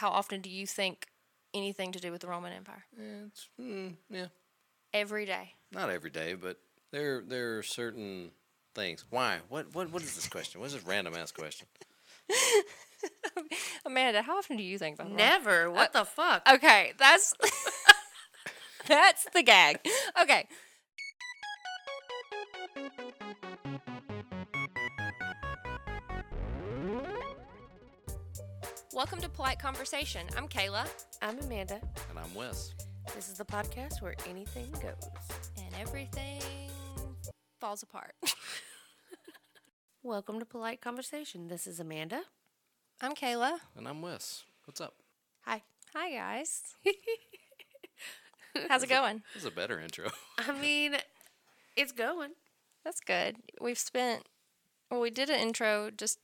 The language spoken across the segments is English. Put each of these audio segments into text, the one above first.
how often do you think anything to do with the Roman Empire? Yeah, it's, mm, yeah, Every day. not every day, but there there are certain things. Why? What what what is this question? What's this random ass question? Amanda, how often do you think about the Roman Never. What the fuck? Okay, that's that's the gag. Okay. Welcome to Polite Conversation. I'm Kayla, I'm Amanda. And I'm Wes. This is the podcast where anything goes. and everything falls apart. Welcome to Polite Conversation. This is Amanda. I'm Kayla. And I'm Wes. What's up? Hi. Hi guys. How's it going? This is a better intro. I mean, it's going. That's good. We've spent well, we did an intro just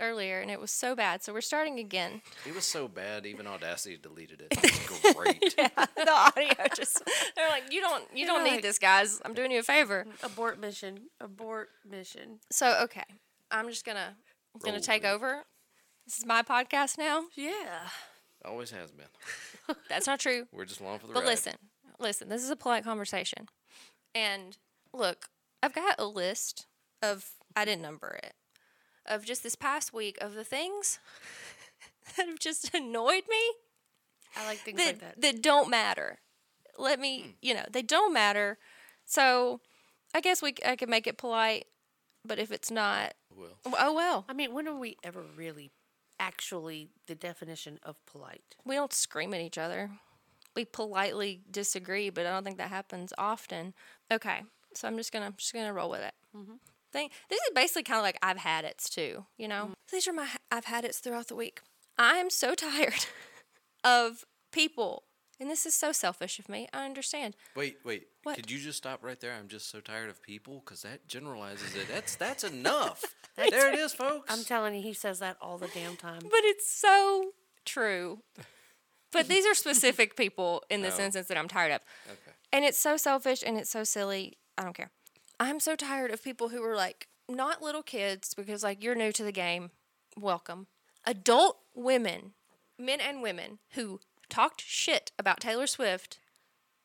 earlier and it was so bad, so we're starting again. It was so bad, even Audacity deleted it. It's great. the audio just they're like you don't you don't need like- this guys i'm doing you a favor Abort mission. Abort mission. so okay i'm just gonna gonna Roll take with it. over this is my podcast now Yeah. Always has been. that's not true We're just along for the but ride. listen listen this is a polite conversation and look i've got a list of i didn't number it of just this past week of the things that have just annoyed me I like things that, like that. that don't matter. Let me, hmm. you know, they don't matter. So I guess we c- I could make it polite, but if it's not, oh, Well, oh well. I mean, when are we ever really actually the definition of polite? We don't scream at each other. We politely disagree, but I don't think that happens often. Okay, so I'm just gonna I'm just gonna roll with it. Mm-hmm. Think this is basically kind of like I've had it's too. You know, mm. these are my I've had it's throughout the week. I am so tired of people, and this is so selfish of me. I understand. wait, wait. What? Could you just stop right there? I'm just so tired of people because that generalizes it. That's that's enough. there it is, folks. I'm telling you, he says that all the damn time. But it's so true. But these are specific people in this Oh. instance that I'm tired of. okay. And it's so selfish and it's so silly. I don't care. I'm so tired of people who are like, not little kids, because like you're new to the game. Welcome. Adult women, men and women, who talked shit about Taylor Swift.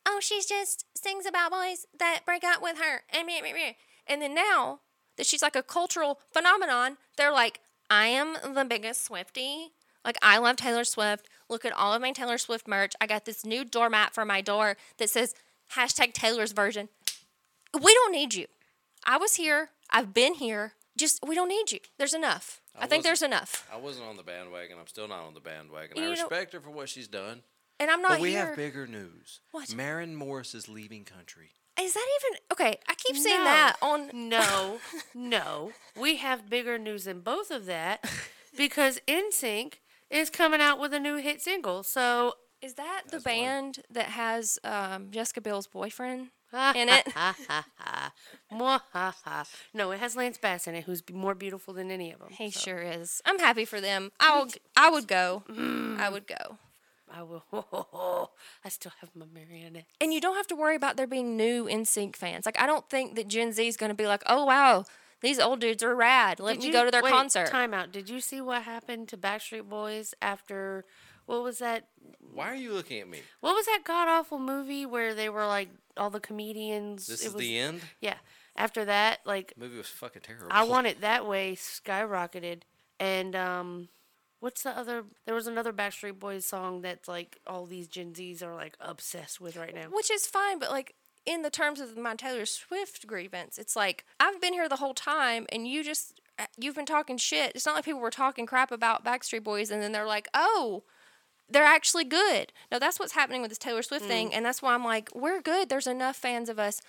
Oh, she's just sings about boys that break up with her. And then now that she's like a cultural phenomenon, they're like, I am the biggest Swifty. Like, I love Taylor Swift. Look at all of my Taylor Swift merch. I got this new doormat for my door that says hashtag Taylor's version. We don't need you. I was here. I've been here. Just, we don't need you. There's enough. I, I think there's enough. I wasn't on the bandwagon. I'm still not on the bandwagon. You I know- respect her for what she's done. And I'm not But we here. have bigger news. What? Maren Morris is leaving country. Is that even okay? I keep saying No. that on. No, no. We have bigger news than both of that because NSYNC is coming out with a new hit single. So Is that the That's one. band that has um, Jessica Biel's boyfriend in it? Mwahaha. no, it has Lance Bass in it, who's more beautiful than any of them. He sure is. I'm happy for them. I will. I would go. Mm. I would go. I will. I still have my marionette. And you don't have to worry about there being new NSYNC fans. Like I don't think that Gen Z is going to be like, oh wow, these old dudes are rad. Let Did me you- go to their wait, concert. Time out. Did you see what happened to Backstreet Boys after? What was that? Why are you looking at me? What was that god awful movie where they were like all the comedians? This it is was, the end. Yeah. After that, like The movie was fucking terrible. I Want It That Way skyrocketed. And um what's the other there was another Backstreet Boys song that's like all these Gen Zs are like obsessed with right now. Which is fine, but like in the terms of my Taylor Swift grievance, it's like I've been here the whole time, and you just you've been talking shit. It's not like people were talking crap about Backstreet Boys, and then they're like, oh. They're actually good. No, that's what's happening with this Taylor Swift mm. thing, and that's why I'm like, we're good. There's enough fans of us.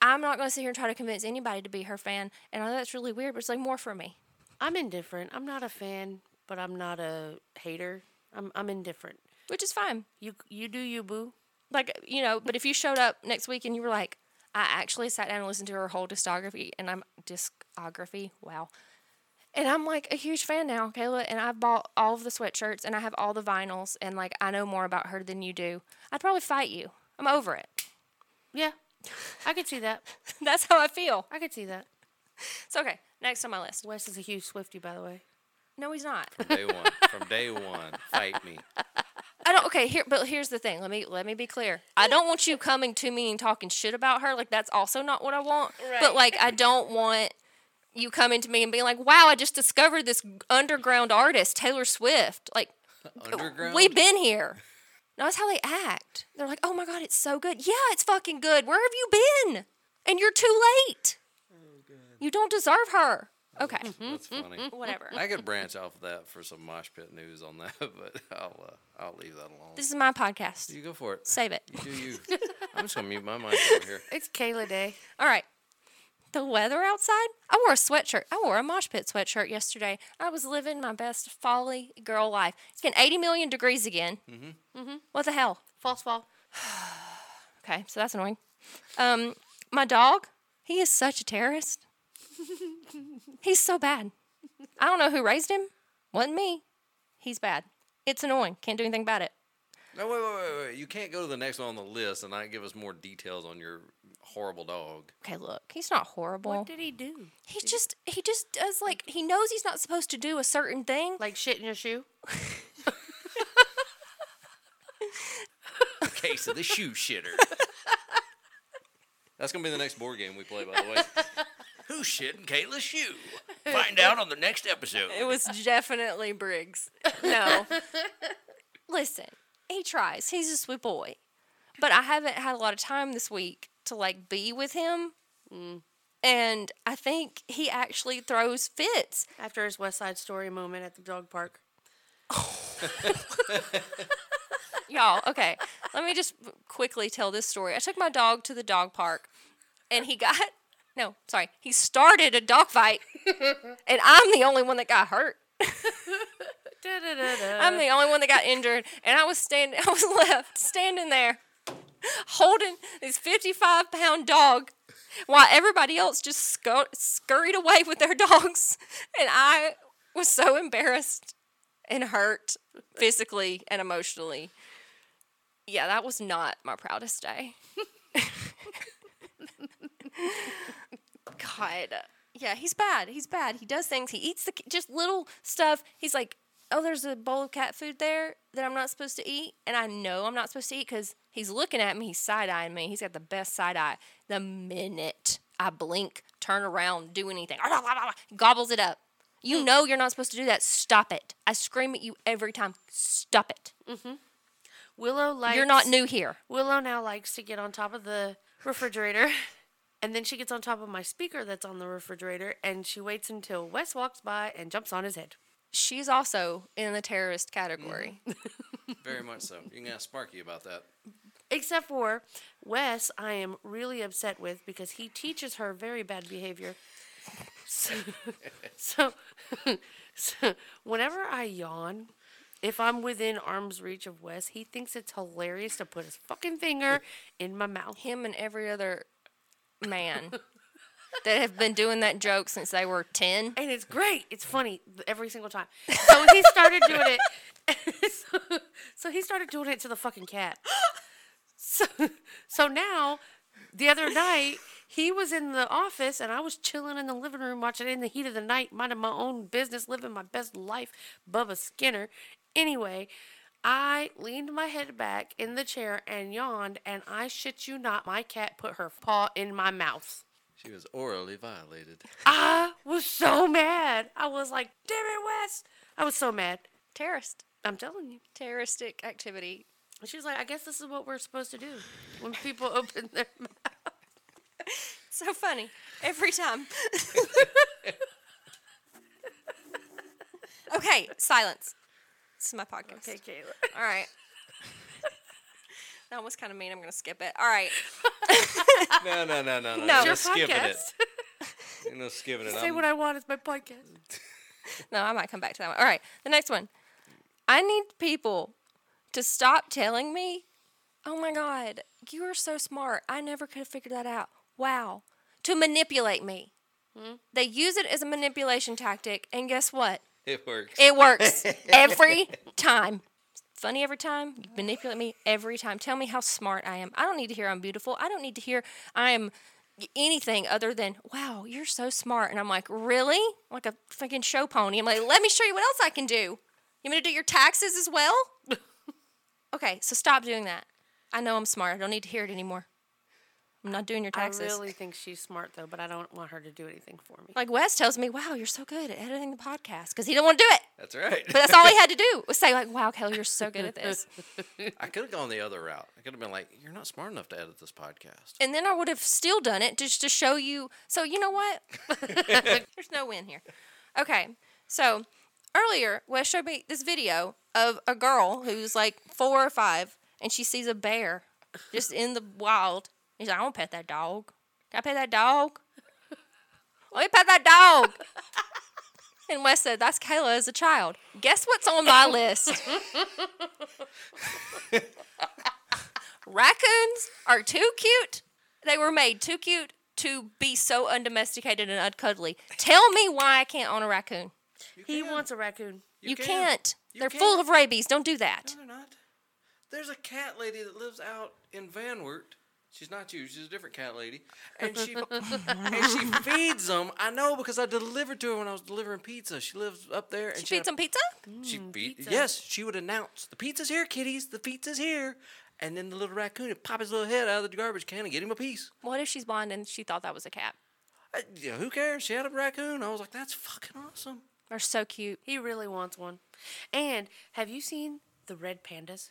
I'm not going to sit here and try to convince anybody to be her fan. And I know that's really weird, but it's like more for me. I'm indifferent. I'm not a fan, but I'm not a hater. I'm I'm indifferent. which is fine. You you do you boo. Like, you know, but if you showed up next week and you were like, I actually sat down and listened to her whole discography, and I'm discography, wow. And I'm like a huge fan now, Kayla, and I've bought all of the sweatshirts and I have all the vinyls, and like I know more about her than you do. I'd probably fight you. I'm over it. Yeah. I could see that. That's how I feel. I could see that. So, okay, next on my list. Wes is a huge Swifty, by the way. No, he's not. From Day one. From day one. Fight me. I don't okay, here, but here's the thing. Let me let me be clear. I don't want you coming to me and talking shit about her. Like that's also not what I want. Right. But like I don't want you coming to me and being like, "Wow, I just discovered this underground artist, Taylor Swift." Like Underground. we've been here. No, that's how they act. They're like, "Oh my god, it's so good." Yeah, it's fucking good. Where have you been? And you're too late. Oh, You don't deserve her. Okay, That's funny. whatever. I could branch off of that for some mosh pit news on that, but I'll uh, I'll leave that alone. This is my podcast. You go for it. Save it. You do you. I'm just gonna mute my mic over here. It's Kayla Day. All right. The weather outside? I wore a sweatshirt. I wore a mosh pit sweatshirt yesterday. I was living my best folly girl life. It's been 80 million degrees again. Mm-hmm. Mm-hmm. What the hell? False fall. Okay, so that's annoying. Um, my dog, he is such a terrorist. He's so bad. I don't know who raised him. Wasn't me. He's bad. It's annoying. Can't do anything about it. No, wait, wait, wait, wait. You can't go to the next one on the list and not give us more details on your horrible dog. Okay, look, he's not horrible. What did he do? he just he just does like he knows he's not supposed to do a certain thing. Like shit in your shoe? Case of the shoe shitter. That's gonna be the next board game we play, by the way. Who's shitting Kayla's shoe? Find out on the next episode. It was definitely Briggs. No. Listen, he tries. He's a sweet boy. But I haven't had a lot of time this week to like be with him. Mm. And I think he actually throws fits. After his West Side Story moment at the dog park. Y'all, okay. Let me just quickly tell this story. I took my dog to the dog park and he got no, sorry. He started a dog fight and I'm the only one that got hurt. I'm the only one that got injured, and I was standing. I was left standing there, holding this 55 pound dog, while everybody else just scur- scurried away with their dogs, and I was so embarrassed and hurt physically and emotionally. Yeah, that was not my proudest day. God. Yeah, he's bad. He's bad. He does things. He eats the just little stuff. He's like, "Oh, there's a bowl of cat food there that I'm not supposed to eat," and I know I'm not supposed to eat because he's looking at me. He's side eyeing me. He's got the best side eye. The minute I blink, turn around, do anything, gobbles it up. You hmm. know you're not supposed to do that. Stop it. I scream at you every time. Stop it. Mm-hmm. Willow likes. You're not new here. Willow now likes to get on top of the refrigerator. And then she gets on top of my speaker that's on the refrigerator and she waits until Wes walks by and jumps on his head. She's also in the terrorist mm-hmm. category. Very much so. You can ask Sparky about that. Except for Wes, I am really upset with because he teaches her very bad behavior. So, so, so whenever I yawn, if I'm within arm's reach of Wes, he thinks it's hilarious to put his fucking finger in my mouth. him and every other man that have been doing that joke since they were 10. and it's great. It's funny every single time. So he started doing it. so, so he started doing it to the fucking cat. So, so now, the other night, he was in the office and I was chilling in the living room watching in the heat of the night, minding my own business, living my best life, Bubba Skinner. Anyway, I leaned my head back in the chair and yawned, and I shit you not, my cat put her paw in my mouth. She was orally violated. I was so mad. I was like, damn it, Wes. I was so mad. Terrorist. I'm telling you. Terroristic activity. And She was like, I guess this is what we're supposed to do when people open their mouth. So funny. Every time. okay, silence. This is my podcast. Okay, Kayla. All right. that was kind of mean. I'm going to skip it. All right. No, no, no, no, no. No. You're Your skipping it. podcast. You're not skipping it. Say I'm- what I want. It's my podcast. No, I might come back to that one. All right. The next one. I need people to stop telling me, oh my God, you are so smart. I never could have figured that out. Wow. To manipulate me. Hmm? They use it as a manipulation tactic. And guess what? It works. It works every time. Funny every time. You manipulate me every time. Tell me how smart I am. I don't need to hear I'm beautiful. I don't need to hear I'm anything other than, wow, you're so smart. And I'm like, really? Like a fucking show pony. I'm like, let me show you what else I can do. You want to do your taxes as well? Okay, so stop doing that. I know I'm smart. I don't need to hear it anymore. I'm not doing your taxes. I taxes. really think she's smart though, but I don't want her to do anything for me. Like Wes tells me, "Wow, you're so good at editing the podcast," because he didn't want to do it. That's right. But that's all he had to do was say, "Like, wow, Kelly, you're so good at this." I could have gone the other route. I could have been like, "You're not smart enough to edit this podcast." And then I would have still done it just to show you. So you know what? There's no win here. Okay, so earlier Wes showed me this video of a girl who's like four or five, and she sees a bear just in the wild. He's like, "I want to pet that dog. Can I pet that dog? Let me pet that dog." And Wes said, "That's Kayla as a child." Guess what's on my list? Raccoons are too cute. They were made too cute to be so undomesticated and uncuddly. Tell me why I can't own a raccoon. He wants a raccoon. You, can. can't. You They're full can. of rabies. Don't do that. No, they're not. There's a cat lady that lives out in Van Wert. She's not you. She's a different cat lady, and she and she feeds them. I know because I delivered to her when I was delivering pizza. She lives up there, and She she feeds them pizza? Mm, she mm, feed, pizza. yes, she would announce the pizza's here, kitties. The pizza's here, and then the little raccoon would pop his little head out of the garbage can and get him a piece. What if she's blind and she thought that was a cat? I, yeah, who cares? She had a raccoon. I was like, that's fucking awesome. They're so cute. He really wants one. And have you seen the red pandas?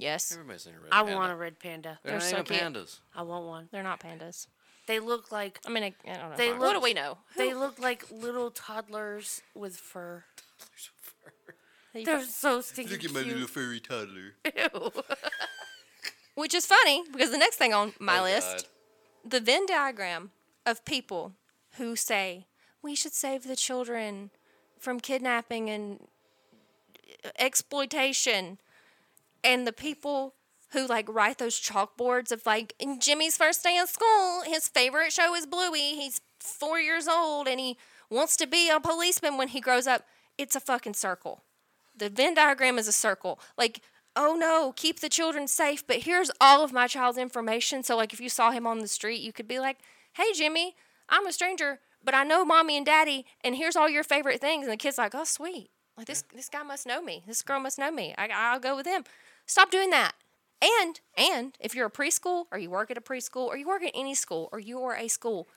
Yes. Everybody's in a red I panda. want a red panda. They're, They're not so even cute. pandas. I want one. They're not pandas. They look like I mean, I, I don't know. They what look- do we know? they look like little toddlers with fur. Who- They're so stinking cute. furry toddler. Ew. Which is funny because the next thing on my Oh, list, God. the Venn diagram of people who say we should save the children from kidnapping and exploitation, and the people who like write those chalkboards of like in Jimmy's first day of school, his favorite show is Bluey. He's four years old and he wants to be a policeman when he grows up. It's a fucking circle. The Venn diagram is a circle. Like, oh no, keep the children safe, but here's all of my child's information. So, like, if you saw him on the street, you could be like, hey, Jimmy, I'm a stranger, but I know mommy and daddy, and here's all your favorite things. And the kid's like, oh, sweet. Like, this, this guy must know me. This girl must know me. I, I'll go with him. Stop doing that. And, and if you're a preschool or you work at a preschool or you work at any school or you are a school,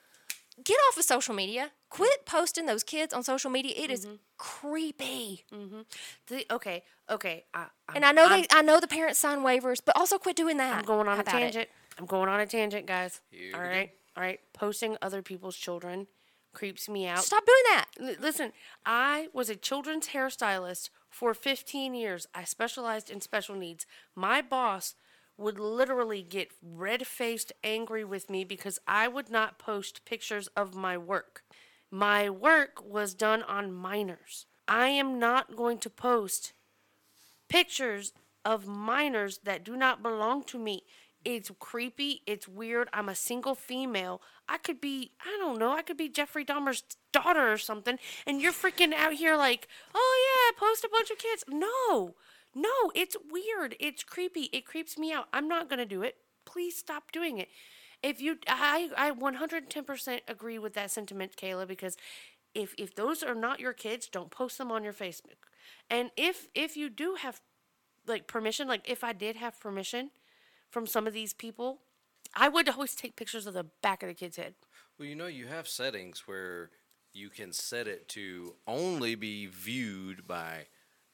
get off of social media. Quit posting those kids on social media. It is mm-hmm. creepy. Mm-hmm. The- okay, okay. I, And I know I'm, they, I know the parents sign waivers, but also quit doing that. I'm going on How a about it? tangent. I'm going on a tangent, guys. Here all we go. right, all right. Posting other people's children creeps me out. Stop doing that. L- listen, I was a children's hairstylist for 15 years. I specialized in special needs. My boss would literally get red faced angry with me because I would not post pictures of my work. My work was done on minors. I am not going to post pictures of minors that do not belong to me. It's creepy. It's weird. I'm a single female. I could be, I don't know, I could be Jeffrey Dahmer's daughter or something. And you're freaking out here like, oh yeah, post a bunch of kids. No, no, it's weird. It's creepy. It creeps me out. I'm not going to do it. Please stop doing it. If you, I, I 110% agree with that sentiment, Kayla, because if if those are not your kids, don't post them on your Facebook. And if if you do have like permission, like if I did have permission from some of these people, I would always take pictures of the back of the kid's head. Well, you know, you have settings where you can set it to only be viewed by,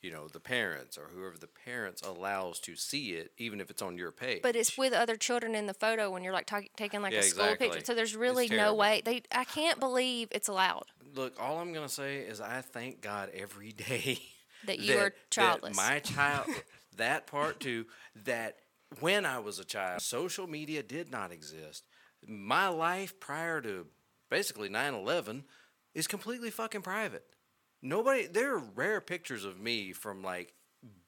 you know, the parents or whoever the parents allows to see it, even if it's on your page. But it's with other children in the photo when you're like ta- taking like Yeah, a school exactly. picture. So there's really no way. They I can't believe it's allowed. Look, all I'm gonna say is I thank God every day That you are childless. my child, that part too, that when I was a child, social media did not exist. My life prior to basically 9/11 is completely fucking private. Nobody. There are rare pictures of me from like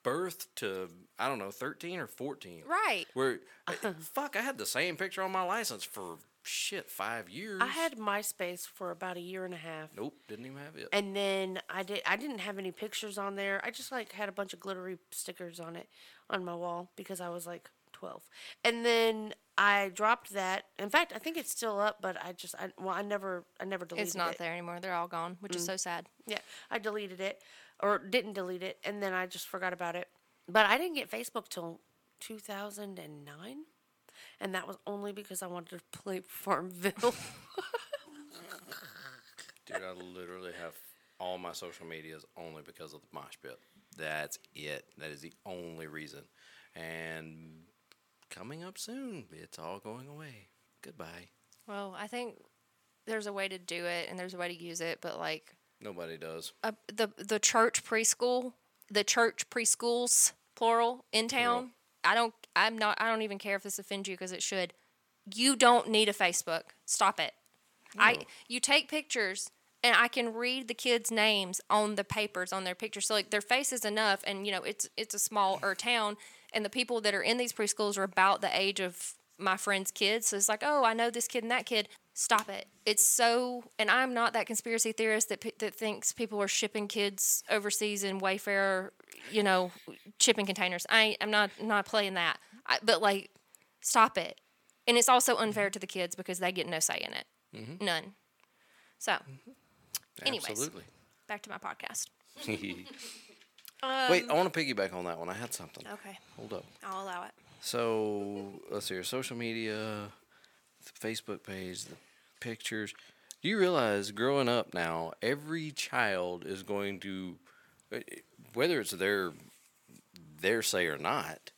birth to I don't know 13 or 14. Right. Where fuck, I had the same picture on my license for shit five years. I had MySpace for about a year and a half. Nope, didn't even have it. And then I did I didn't have any pictures on there. I just like had a bunch of glittery stickers on it on my wall because I was like 12. And then I dropped that. In fact, I think it's still up, but I just I well I never I never deleted it. It's not it. there anymore. They're all gone, which Mm. is so sad. Yeah, I deleted it or didn't delete it and then I just forgot about it. But I didn't get Facebook till 2009. And that was only because I wanted to play Farmville. Dude, I literally have all my social medias only because of the mosh pit. That's it. That is the only reason. And coming up soon, it's all going away. Goodbye. Well, I think there's a way to do it and there's a way to use it, but like Nobody does. uh, the the church preschool, the church preschools plural in town. I don't. I'm not. I don't even care if this offends you because it should. You don't need a Facebook. Stop it. I. You take pictures. And I can read the kids' names on the papers on their pictures. So like their face is enough, and you know it's it's a smaller town, and the people that are in these preschools are about the age of my friends' kids. So it's like, oh, I know this kid and that kid. Stop it. It's so, and I'm not that conspiracy theorist that that thinks people are shipping kids overseas in Wayfair, you know, shipping containers. I I'm not not playing that. I, but like, stop it. And it's also mm-hmm. unfair to the kids because they get no say in it. Mm-hmm. None. So, mm-hmm. Anyways. Absolutely. back to my podcast. Wait, I want to piggyback on that one. I had something. Okay, Hold up. I'll allow it. So let's see your social media, the Facebook page, the pictures. Do you realize growing up now, every child is going to, uh, whether it's their their say or not,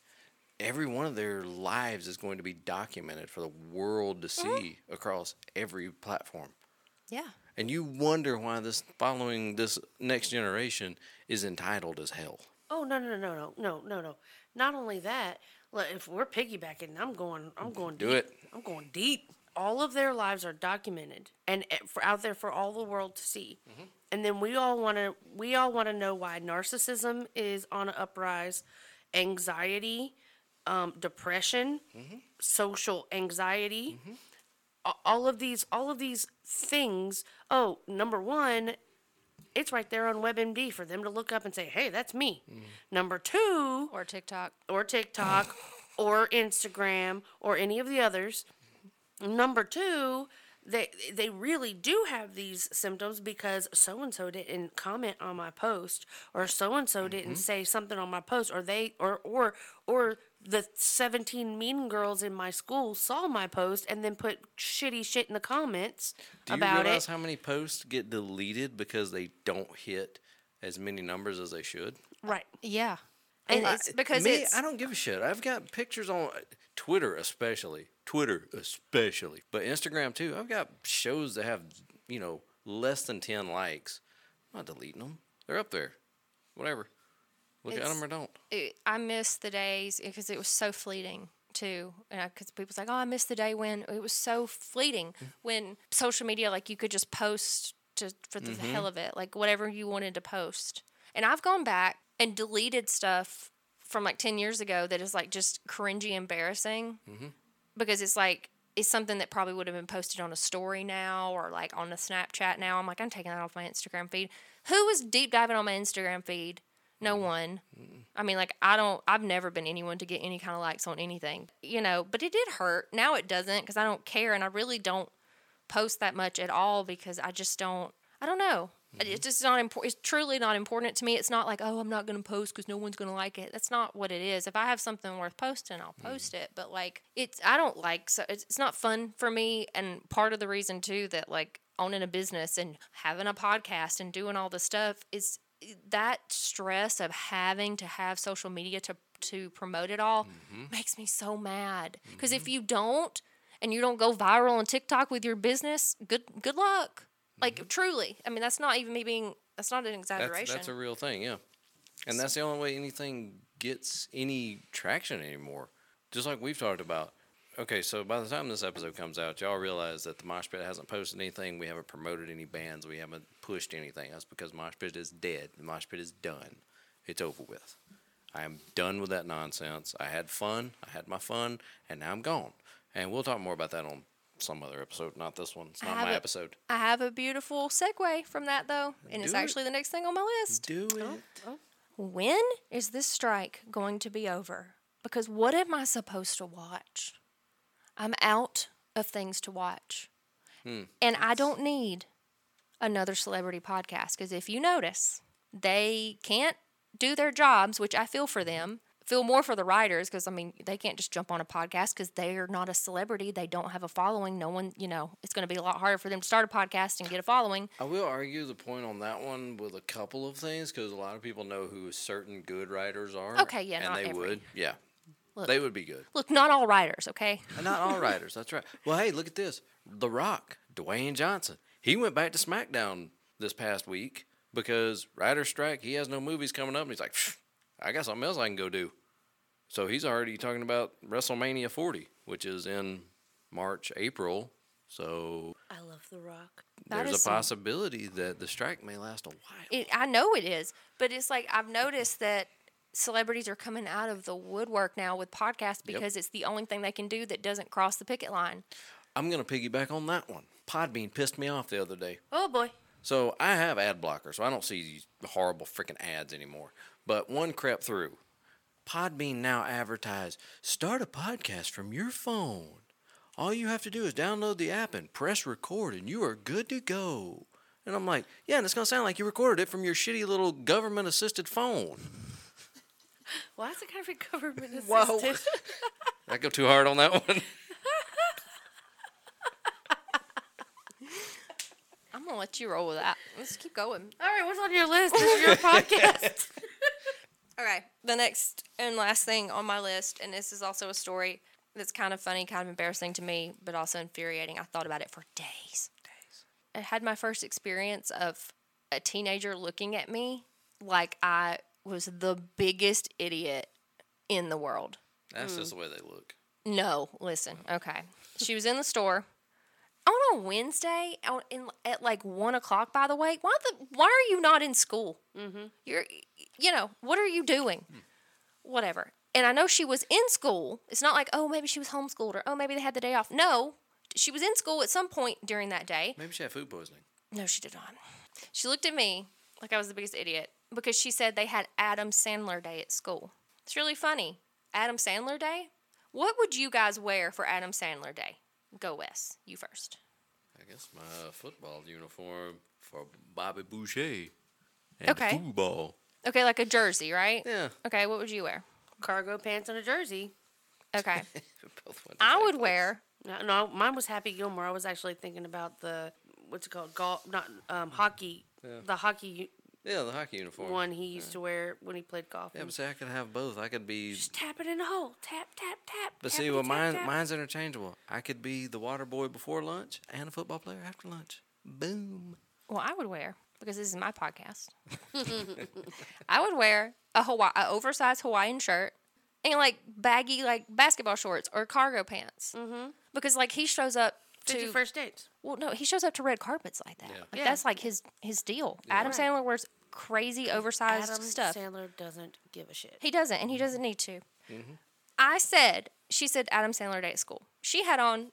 every one of their lives is going to be documented for the world to see across every platform. Yeah. And you wonder why this following this next generation is entitled as hell. oh no no no no no no no! Not only that, like, if we're piggybacking, I'm going. I'm going. Do deep. it. I'm going deep. All of their lives are documented and eh, for out there for all the world to see. And then we all want to. We all want to know why narcissism is on an uprise, anxiety, um, depression, social anxiety. a- All of these, all of these things. Oh, number one, it's right there on WebMD for them to look up and say, "Hey, that's me." Number two, Or TikTok. or TikTok or Instagram or any of the others. Number two, they they really do have these symptoms because so and so didn't comment on my post or so and so didn't mm-hmm. say something on my post or they or or or the 17 mean girls in my school saw my post and then put shitty shit in the comments Do you about realize it. how many posts get deleted because they don't hit as many numbers as they should? Right. Yeah. And I- it's because Me, it's I don't give a shit. I've got pictures on uh, Twitter, especially Twitter, especially, but Instagram too. I've got shows that have you know less than ten likes. I'm not deleting them. They're up there. Whatever. Look at them or don't. it, I miss the days because it was so fleeting too. Because people's like, oh, I miss the day when it was so fleeting Mm-hmm. when social media, like you could just post to for the Mm-hmm. hell of it, like whatever you wanted to post. And I've gone back and deleted stuff from like ten years ago that is like just cringy, embarrassing, Mm-hmm. because it's like. It's something that probably would have been posted on a story now or like on a Snapchat now. I'm like, I'm taking that off my Instagram feed. Who was deep diving on my Instagram feed? No one. I mean, like, I don't, I've never been anyone to get any kind of likes on anything, you know, but it did hurt. Now it doesn't because I don't care and I really don't post that much at all because I just don't, I don't know. It's just not important. It's truly not important to me. It's not like, oh, I'm not going to post because no one's going to like it. That's not what it is. If I have something worth posting, I'll post it. But like, it's, I don't like, so it's, it's not fun for me. And part of the reason too that like owning a business and having a podcast and doing all the stuff is that stress of having to have social media to to promote it all mm-hmm. makes me so mad. Because if mm-hmm. you don't and you don't go viral on TikTok with your business, good good luck. Like mm-hmm. truly, I mean that's not even me being that's not an exaggeration. that's a real thing, yeah. And that's the only way anything gets any traction anymore. Just like we've talked about. Okay, so by the time this episode comes out, y'all realize that the Mosh Pit hasn't posted anything. We haven't promoted any bands. We haven't pushed anything. That's because Mosh Pit is dead. The Mosh Pit is done. It's over with. I am done with that nonsense. I had fun. I had my fun, and now I'm gone. And we'll talk more about that on some other episode, not this one. It's not my a- episode. I have a beautiful segue from that though, and it's it. actually the next thing on my list. Do it. Oh, oh. When is this strike going to be over? Because what am I supposed to watch? I'm out of things to watch. Hmm. And I don't need another celebrity podcast because if you notice, they can't do their jobs, which I feel for them, feel more for the writers because I mean they can't just jump on a podcast because they're not a celebrity. They don't have a following. No one, you know, it's going to be a lot harder for them to start a podcast and get a following. I will argue the point on that one with a couple of things because a lot of people know who certain good writers are. Okay, yeah, and they every- would, yeah, Look. they would be good. Look, not all writers, okay? Not all writers. That's right. Well, hey, look at this. The Rock, Dwayne Johnson. He went back to SmackDown this past week because writer strike. He has no movies coming up, and he's like, I got something else I can go do. So he's already talking about WrestleMania 40, which is in March, April. So I love The Rock. That there's is a some- possibility that the strike may last a while. It, I know it is, but it's like I've noticed that celebrities are coming out of the woodwork now with podcasts because it's the only thing they can do that doesn't cross the picket line. I'm going to piggyback on that one. Podbean pissed me off the other day. Oh boy. So I have ad blocker, so I don't see these horrible freaking ads anymore. But one crept through. Podbean now advertise start a podcast from your phone. All you have to do is download the app and press record, and you are good to go. And I'm like, yeah, and it's gonna sound like you recorded it from your shitty little government-assisted phone. Why is it kind of a government assisted? Whoa. I go too hard on that one. I'm gonna let you roll with that. Let's keep going. All right, what's on your list? This is your podcast. Okay, the next and last thing on my list, and this is also a story that's kind of funny, kind of embarrassing to me, but also infuriating. I thought about it for days. Days. I had my first experience of a teenager looking at me like I was the biggest idiot in the world. That's just the way they look. No, listen. Okay, she was in the store on a Wednesday on, in, at like one o'clock. By the way, why the why are you not in school? Mm-hmm. You're, you know, what are you doing? Whatever. And I know she was in school. It's not like oh maybe she was homeschooled or oh maybe they had the day off. No, she was in school at some point during that day. Maybe she had food poisoning. No, she did not. She looked at me like I was the biggest idiot because she said they had Adam Sandler Day at school. It's really funny. Adam Sandler Day? What would you guys wear for Adam Sandler Day? Go Wes. You first. I guess my football uniform for Bobby Boucher. And Okay. Football. Okay, like a jersey, right? Yeah. Okay, what would you wear? Cargo pants and a jersey. Okay. Both I would place. wear No, no, mine was Happy Gilmore. I was actually thinking about the what's it called? Golf, not um, hockey. The hockey Yeah, the hockey uniform. one he used to wear when he played golf. Yeah, and but see, I could have both. I could be. just tap it in the hole. Tap, tap, tap. But see, well, tap, mine, tap. mine's interchangeable. I could be the water boy before lunch and a football player after lunch. Boom. well, I would wear because this is my podcast. I would wear a Hawaii, a oversized Hawaiian shirt and like baggy like basketball shorts or cargo pants. Mm-hmm. Because like he shows up to first dates. Well, no, he shows up to red carpets like that. Yeah. Like, Yeah. That's like his his deal. Adam Right. Sandler wears crazy oversized stuff. Adam stuff. Sandler doesn't give a shit. He doesn't, and he doesn't need to. Mm-hmm. I said, she said Adam Sandler day at school. She had on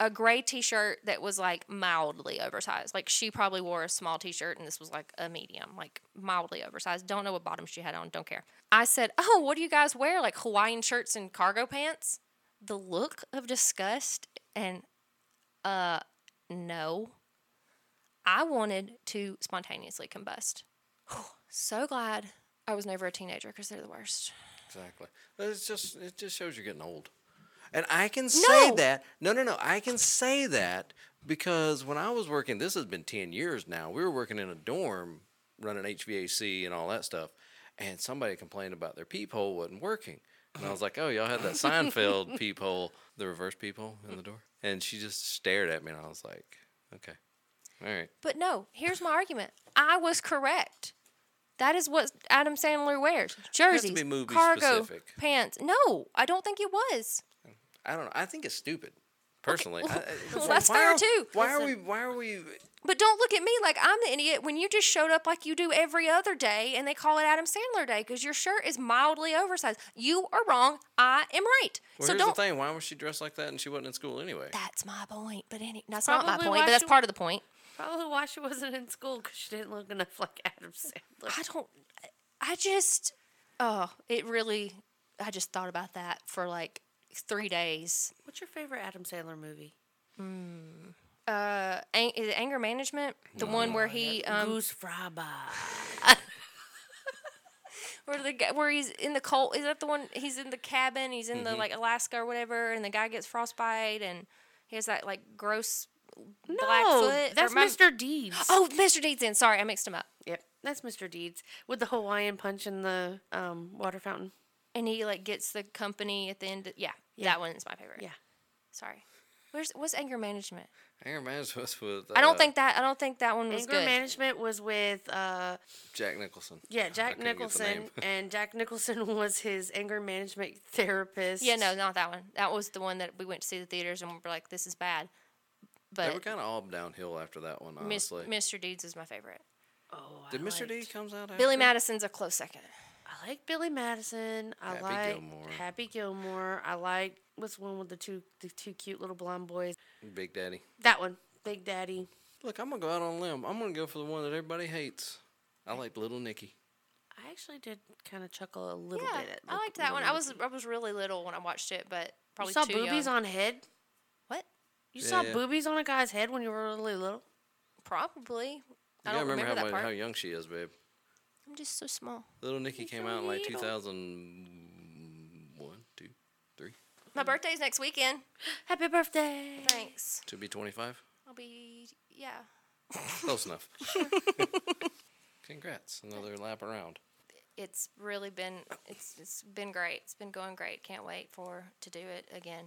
a gray T-shirt that was like mildly oversized. Like she probably wore a small T-shirt, and this was like a medium, like mildly oversized. Don't know what bottom she had on. Don't care. I said, "Oh, what do you guys wear? Like Hawaiian shirts and cargo pants?" The look of disgust and uh, no. I wanted to spontaneously combust. so glad I was never a teenager because they're the worst. Exactly. But It's just it just shows you're getting old. And I can say No. that. No, no, no. I can say that because when I was working, this has been 10 years now. We were working in a dorm running HVAC and all that stuff. And somebody complained about their peephole wasn't working. And I was like, "Oh, y'all had that Seinfeld peephole, the reverse peephole in the door." And she just stared at me, and I was like, "Okay, all right." But no, here's my argument. I was correct. That is what Adam Sandler wears. Jerseys, cargo specific. pants. No, I don't think it was. I don't know. I think it's stupid, personally. I- I- well, that's fair are- too. Why are we? Why are we? But don't look at me like I'm the idiot when you just showed up like you do every other day and they call it Adam Sandler Day because your shirt is mildly oversized. You are wrong. I am right. Well, so here's don't. the thing. Why was she dressed like that and she wasn't in school anyway? That's my point. But any, that's not my point. But that's part of the point. Probably why she wasn't in school because she didn't look enough like Adam Sandler. I don't. I just. Oh, it really. I just thought about that for like three days. What's your favorite Adam Sandler movie? Hmm. Uh, Ang- is it anger management? The one where he um, Goose Fraba. Where the guy, where he's in the cold? Is that the one? He's in the cabin. He's in the Mm-hmm. like Alaska or whatever, and the guy gets frostbite, and he has that like gross black no, foot. that's my- Mr. Deeds. Oh, Mr. Deeds in. Sorry, I mixed him up. Yep, that's Mr. Deeds with the Hawaiian punch in the um, water fountain. And he like gets the company at the end. yeah, Yeah. that one is my favorite. Yeah. Sorry. Where's what's anger management? Anger Management was with. I don't uh, think that. I don't think that one was Anger good. management was with uh, Jack Nicholson. yeah Jack couldn't get the Nicholson, name. and Jack Nicholson was his anger management therapist. yeah, no, not that one. That was the one that we went to see the theaters and we were like, this is bad. They were But kind of all downhill after that one, honestly. Mr. Deeds is my favorite. Oh, I Did Mr. D liked- comes out after? Billy Madison's a close second. I like Billy Madison. I Happy like Gilmore. Happy Gilmore. I like what's the one with the two the two cute little blonde boys. Big Daddy. That one, Big Daddy. Look, I'm gonna go out on a limb. I'm gonna go for the one that everybody hates. I like Little Nicky. I actually did kind of chuckle a little Yeah, bit. At I liked that one. I was I was really little when I watched it, but probably You probably saw too boobies young. on head. What? You Yeah, saw yeah. boobies on a guy's head when you were really little. Probably. You I gotta don't remember, remember, how, that part. how young she is, babe. I'm just so small. Little Nicky came so out in like little. 2001, 2, 3. My birthday's next weekend. Happy birthday! Thanks. To be 25. I'll be yeah. Close enough. Congrats. Another lap around. It's really been it's it's been great. It's been going great. Can't wait for to do it again.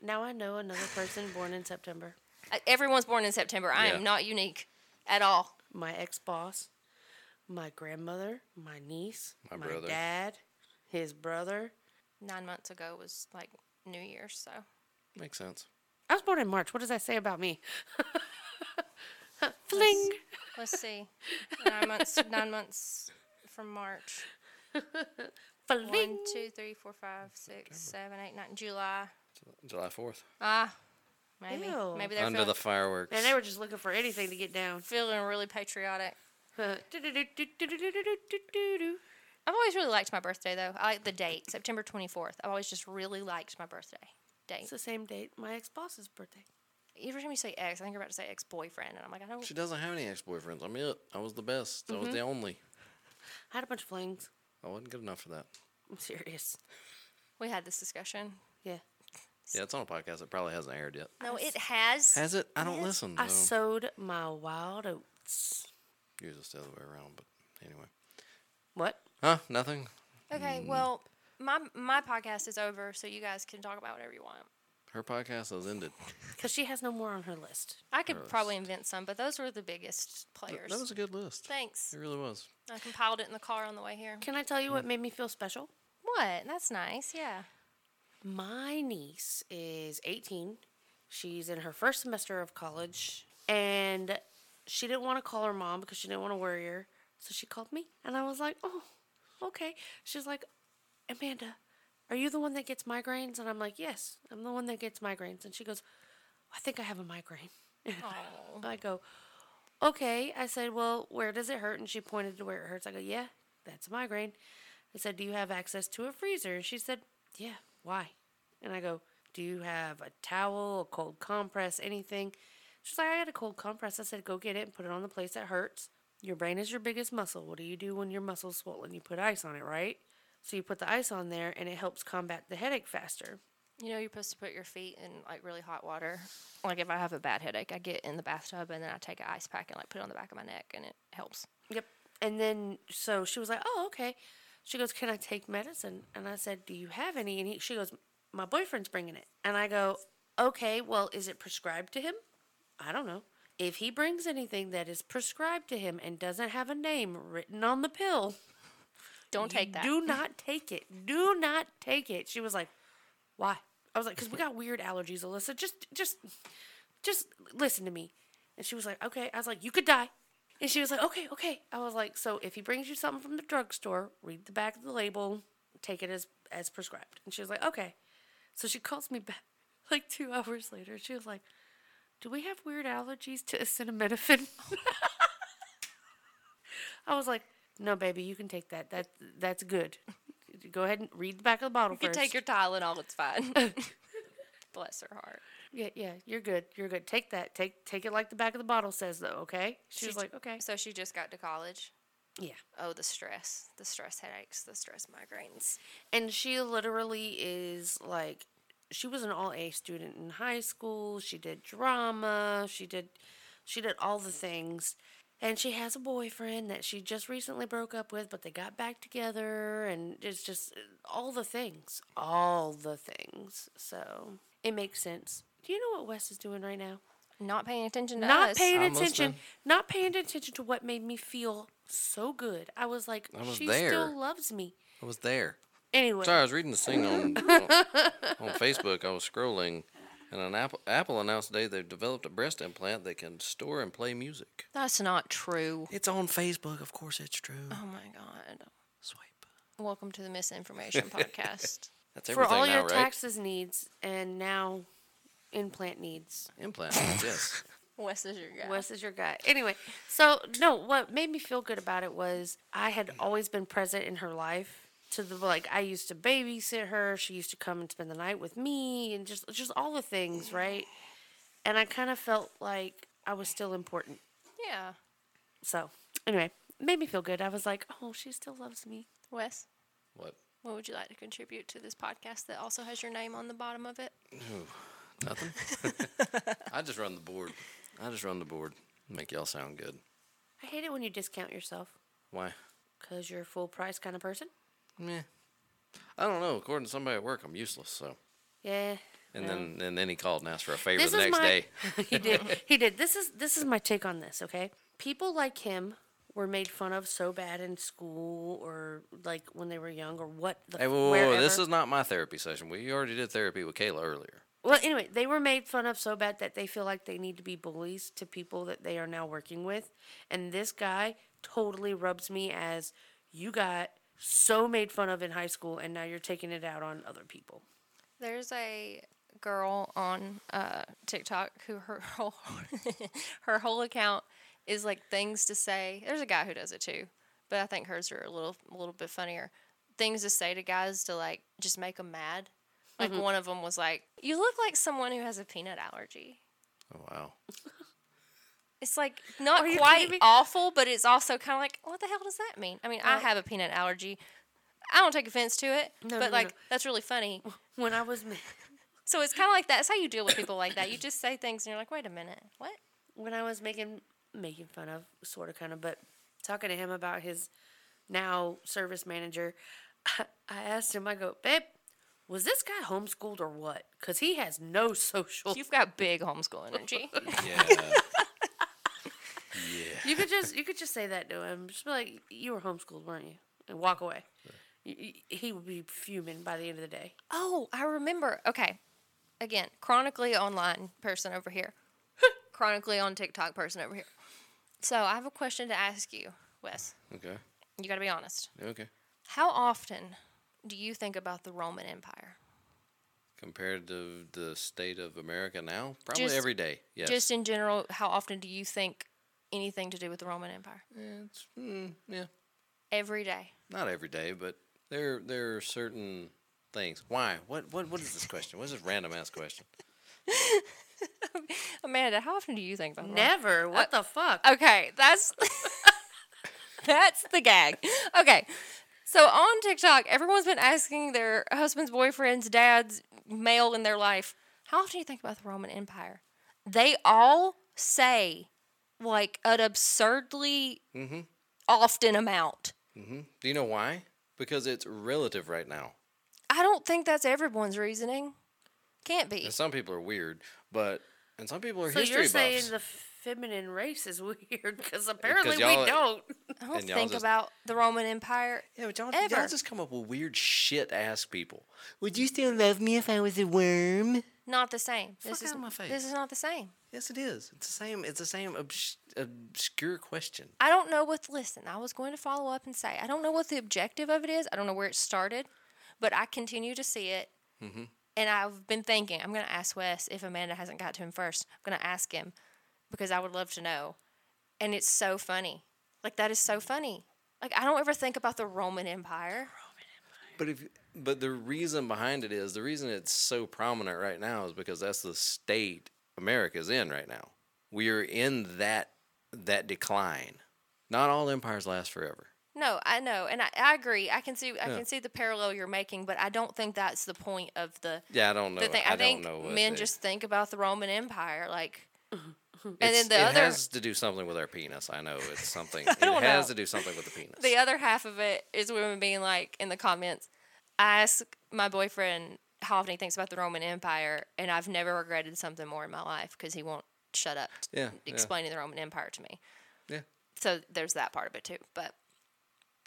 Now I know another person born in September. Uh, Everyone's born in September. I Yeah. am not unique at all. My ex boss, my grandmother, my niece, My my, brother. dad, his brother. Nine months ago was like New Year's, so Makes sense. I was born in March. What does that say about me? Fling. let's see. Nine months. Nine months from March. Fling. One, two, three, four, five, six, seven, eight, nine. July. July 4th. Ah, maybe. Ew. Maybe they're Under feeling, the fireworks. And they were just looking for anything to get down. feeling really patriotic. It's I've always really liked my birthday though. I like the date, September 24th. I've always just really liked my birthday date. It's the same date my ex boss's birthday. Every time you say ex, I think you're about to say ex boyfriend, and I'm like, I don't. She doesn't have any ex boyfriends. I'm it. I was the best. I was Mm-hmm. the only. I had a bunch of flings. I wasn't good enough for that. I'm serious. We had this discussion. Yeah. Yeah, it's on a podcast. It probably hasn't aired yet. No, it has. Has it? I don't listen. I so. sowed my wild oats. Usually it's the other way around, but anyway. What? Huh? Nothing? Okay, mm. well, my my podcast is over, so you guys can talk about whatever you want. Her podcast has ended. Because she has no more on her list. I could probably invent some, but those were the biggest players. That was a good list. Thanks. It really was. I compiled it in the car on the way here. Can I tell you what made me feel special? What? That's nice. Yeah. My niece is 18. She's in her first semester of college. And she didn't want to call her mom because she didn't want to worry her. So she called me. And I was like, oh, okay. She's like, Amanda, are you the one that gets migraines? And I'm like, yes, I'm the one that gets migraines. And she goes, I think I have a migraine. Oh. I go, okay. I said, well, where does it hurt? And she pointed to where it hurts. I go, yeah, that's a migraine. I said, do you have access to a freezer? And she said, yeah, why? And I go, do you have a towel, a cold compress, anything? She's like, I got a cold compress. I said, go get it and put it on the place that hurts. Your brain is your biggest muscle. What do you do when your muscle's swollen? You put ice on it, right? So you put the ice on there and it helps combat the headache faster. You know, you're supposed to put your feet in like really hot water. Like if I have a bad headache, I get in the bathtub and then I take an ice pack and like put it on the back of my neck, and it helps. Yep. And then so she was like, "Oh, okay." She goes, "Can I take medicine?" And I said, "Do you have any?" And he, she goes, "My boyfriend's bringing it." And I go, "Okay, well, is it prescribed to him?" I don't know. If he brings anything that is prescribed to him and doesn't have a name written on the pill, Don't take that. Do not take it. Do not take it. She was like, "Why?" I was like, "Cause we got weird allergies, Alyssa. Just, just, just listen to me." And she was like, "Okay." I was like, "You could die." And she was like, "Okay, okay." I was like, "So if he brings you something from the drugstore, read the back of the label, take it as as prescribed." And she was like, "Okay." So she calls me back like two hours later. She was like, "Do we have weird allergies to acetaminophen?" I was like, "No, baby, you can take that. That that's good. Go ahead and read the back of the bottle You first. take your Tylenol. It's fine. Bless her heart. yeah, yeah, you're good. You're good. Take that. Take take it like the back of the bottle says, though. Okay? She was like, "Okay." So she just got to college. Yeah. Oh, the stress, the stress headaches, the stress migraines. And she literally is like, she was an all A student in high school. She did drama. She did, she did all the things. And she has a boyfriend that she just recently broke up with, but they got back together. And it's just all the things. All the things. So it makes sense. Do you know what Wes is doing right now? Not paying attention to not us. paying I'm attention listening. not paying attention to what made me feel so good i was like I was she there. still loves me I was there. Anyway Sorry, I was reading this thing on, on on Facebook. I was scrolling, and an Apple Apple announced today they've developed a breast implant that can store and play music. That's not true. It's on Facebook. Of course, it's true. Oh my god. Swipe. Welcome to the Misinformation Podcast. That's everything for all now, your right? taxes needs and now implant needs Implant. yes. Wes is your guy. Wes is your guy. Anyway, so no, what made me feel good about it was I had always been present in her life. To the like, I used to babysit her. She used to come and spend the night with me, and just just all the things, right? And I kind of felt like I was still important. Yeah. So anyway, made me feel good. I was like, oh, she still loves me. Wes, What? what would you like to contribute to this podcast that also has your name on the bottom of it? Nothing. I just run the board. I just run the board. Make y'all sound good. I hate it when you discount yourself Why? because you're a full price kind of person. Meh. I don't know. According to somebody at work, I'm useless. So. Yeah. And then and then he called and asked for a favor This the next my- day. he did. He did. This is this is my take on this. Okay, people like him were made fun of so bad in school or like when they were young or what. The, Hey, whoa, whoa, whoa, this is not my therapy session. We already did therapy with Kayla earlier. Well, anyway, they were made fun of so bad that they feel like they need to be bullies to people that they are now working with. And this guy totally rubs me as you got so made fun of in high school and now you're taking it out on other people. There's a girl on uh, TikTok who her whole her whole account is like things to say. There's a guy who does it too, but I think hers are a little a little bit funnier. Things to say to guys to like just make them mad. Like Mm-hmm. one of them was like, "You look like someone who has a peanut allergy." Oh wow. It's like not quite awful, but it's also kind of like, what the hell does that mean? I mean, I have a peanut allergy. I don't take offense to it, No, but no, like no. that's really funny. When I was ma- So it's kind of like that. That's how you deal with people like that. You just say things and you're like, wait a minute, what? when I was making making fun of, sort of, kind of, but talking to him about his now service manager, I, I asked him. I go, babe, was this guy homeschooled or what? Because he has no social. You've got big homeschool energy. Yeah. You could just you could just say that to him. Just be like, you were homeschooled, weren't you? And walk away. Y- y- He would be fuming by the end of the day. oh, I remember. Okay. Again, chronically online person over here. chronically on TikTok person over here. So I have a question to ask you, Wes. okay. You got to be honest. Okay. How often do you think about the Roman Empire? Compared to the state of America now, probably Just- every day. Yes. Just in general, how often do you think anything to do with the Roman Empire? Yeah, it's, mm, yeah. Every day. Not every day, but there there are certain things. Why? What what what is this question? What is this random ass question? Amanda, how often do you think about the Roman Never. What the fuck? Okay, that's that's the gag. Okay. So on TikTok, everyone's been asking their husbands, boyfriends, dads, male in their life, how often do you think about the Roman Empire? They all say like an absurdly often amount. hmm Do you know why? Because it's relative right now. I don't think that's everyone's reasoning. Can't be. And some people are weird, but and some people are so history you're saying buffs. the feminine race is weird because apparently we don't. I don't think just- about the Roman Empire. yeah, but y'all, ever. y'all just come up with weird shit to ask people. Would you still love me if I was a worm? Not the same. This Fuck is outta my face. this is not the same. Yes, it is. It's the same. It's the same obs- obscure question. I don't know what. Listen, I was going to follow up and say I don't know what the objective of it is. I don't know where it started, but I continue to see it, mm-hmm. and I've been thinking I'm going to ask Wes if Amanda hasn't got to him first. I'm going to ask him because I would love to know, and it's so funny. Like that is so funny. Like I don't ever think about the Roman Empire. Roman Empire. But if but the reason behind it is the reason it's so prominent right now is because that's the state America's in right now. We are in that that decline. Not all empires last forever. No, I know, and I, I agree. I can see I Yeah. can see the parallel you're making, but I don't think that's the point of the Yeah, I don't know. the thing. I, I, think don't know men they- just think about the Roman Empire, like, mm-hmm. and It's- then the it other has to do something with our penis. I know it's something. it don't has know. to do something with the penis. the other half of it is women being like in the comments. I ask my boyfriend how often he thinks about the Roman Empire, and I've never regretted something more in my life because he won't shut up t- Yeah, yeah. explaining the Roman Empire to me. yeah. So there's that part of it too. But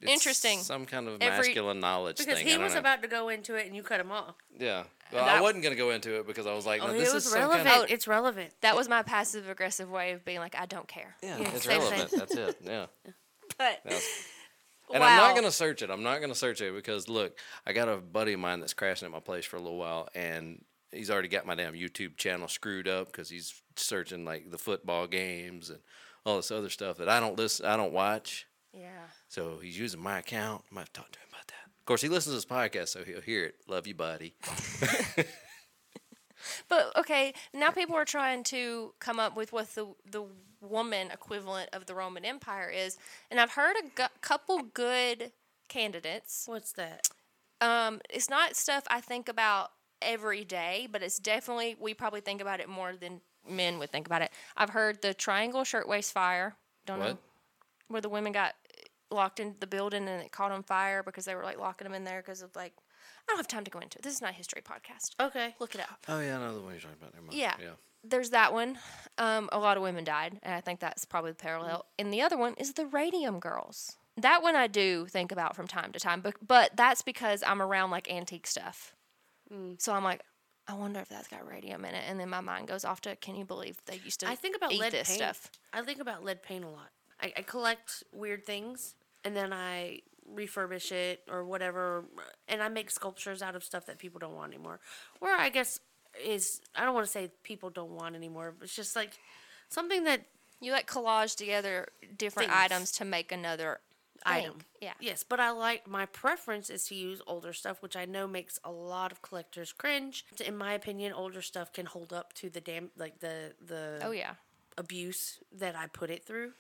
It's Interesting. Some kind of Every- masculine knowledge Because thing. he was know. about to go into it and you cut him off. Yeah. Uh, well, That- I wasn't gonna go into it because I was like, no, Oh, this it was is some relevant. kind of It's relevant. that was my passive aggressive way of being like, I don't care. yeah, Yeah, it's same thing. relevant. That's it. Yeah. But Yes. And wow. I'm not gonna search it. I'm not gonna search it because look, I got a buddy of mine that's crashing at my place for a little while, and he's already got my damn YouTube channel screwed up because he's searching like the football games and all this other stuff that I don't listen, I don't watch. Yeah. So he's using my account. I might talk to him about that. Of course, he listens to this podcast, so he'll hear it. Love you, buddy. But okay, now people are trying to come up with what the the woman equivalent of the Roman Empire is, and I've heard a gu- couple good candidates. What's that? Um, it's not stuff I think about every day, but it's definitely we probably think about it more than men would think about it. I've heard the Triangle Shirtwaist Fire. Don't know where the women got locked in the building and it caught on fire because they were like locking them in there because of like I don't have time to go into it. This is not a history podcast. Okay. Look it up. Oh yeah, I know the one you're talking about. Never mind. Yeah. Yeah. There's that one. Um, a lot of women died, and I think that's probably the parallel. And the other one is the Radium Girls. That one I do think about from time to time, but but that's because I'm around like antique stuff. So I'm like, I wonder if that's got radium in it, and then my mind goes off to, can you believe they used to I think about eat lead this paint. stuff? I think about lead paint a lot. I, I collect weird things and then I refurbish it or whatever, and I make sculptures out of stuff that people don't want anymore. Or I guess is I don't want to say people don't want anymore, but it's just like something that You like collage together different Things. items to make another thing. item. Yeah. Yes, but I like my preference is to use older stuff, which I know makes a lot of collectors cringe. In my opinion, older stuff can hold up to the damn like the the Oh yeah. abuse that I put it through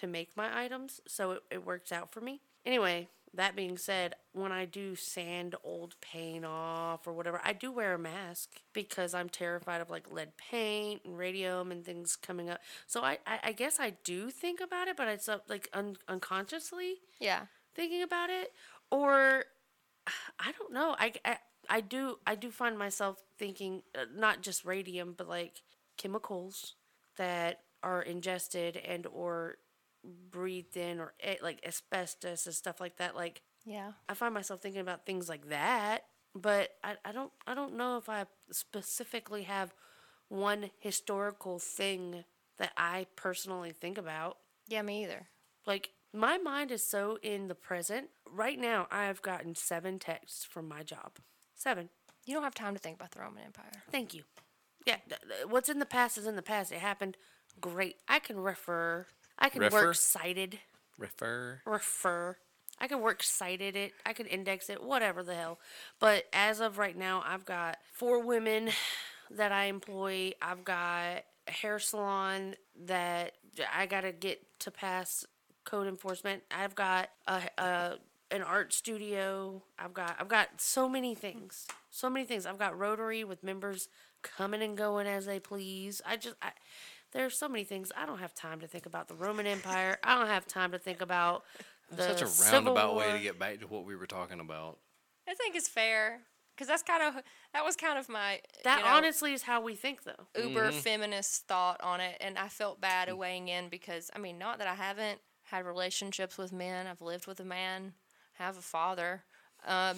to make my items, so it, it works out for me. Anyway, that being said, when I do sand old paint off or whatever, I do wear a mask because I'm terrified of like lead paint and radium and things coming up. So I, I, I guess I do think about it, but it's uh, like un- unconsciously Yeah. thinking about it or i don't know i, I, I do i do find myself thinking uh, not just radium but like chemicals that are ingested and or breathed in or like asbestos and stuff like that like Yeah. i find myself thinking about things like that but I, I don't i don't know if i specifically have one historical thing that i personally think about Yeah, me either. like my mind is so in the present. Right now, I have gotten seven texts from my job. Seven. You don't have time to think about the Roman Empire. Thank you. Yeah, what's in the past is in the past. It happened. Great. I can refer. I can Refer? work cited. Refer. Refer. I can work cited it. I can index it. Whatever the hell. But as of right now, I've got four women that I employ. I've got a hair salon that I gotta get to pass code enforcement. I've got a, a an art studio. I've got I've got so many things. So many things. I've got Rotary with members coming and going as they please. I just I, there's so many things. I don't have time to think about the Roman Empire. I don't have time to think about the Such a Civil roundabout way to get back to what we were talking about. I think it's fair because that's kind of that was kind of my That you know, honestly is how we think, though. uber feminist thought on it, and I felt bad weighing in because I mean, not that I haven't had relationships with men. I've lived with a man, have a father. Um,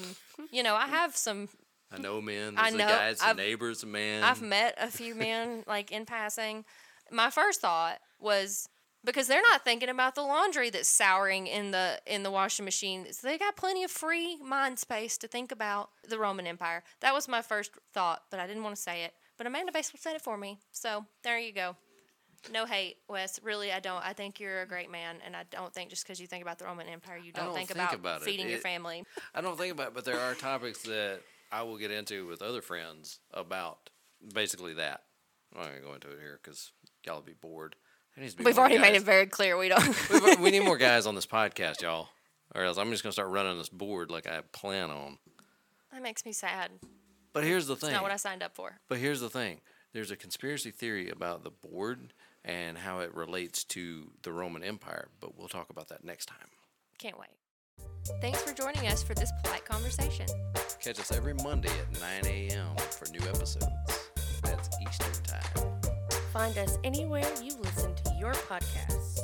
you know, I have some. I know men. I There's the know, guys, the I've- neighbors, man. I've met a few men like in passing. My first thought was because they're not thinking about the laundry that's souring in the in the washing machine. So they got plenty of free mind space to think about the Roman Empire. That was my first thought, but I didn't want to say it. But Amanda basically said it for me. So there you go. No hate, Wes. Really, I don't. I think you're a great man, and I don't think just because you think about the Roman Empire, you don't, don't think, think about, about it. feeding your family. I don't think about it, but there are topics that I will get into with other friends about basically that. I'm not going to go into it here because y'all will be bored. There needs to be We've more already made it very clear we don't. We've- need more guys on this podcast, y'all. or else I'm just gonna start running this board like I plan on. That makes me sad. But here's the It's thing. not what I signed up for. But here's the thing. There's a conspiracy theory about the board and how it relates to the Roman Empire, but we'll talk about that next time. Can't wait. Thanks for joining us for this polite conversation. Catch us every Monday at 9 a.m. for new episodes. That's Eastern Time. Find us anywhere you listen to your podcasts.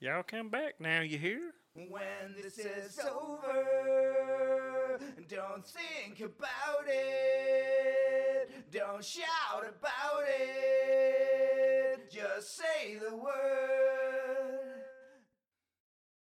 Y'all come back now, you hear? When this is over, don't think about it. Don't shout about it. Just say the word.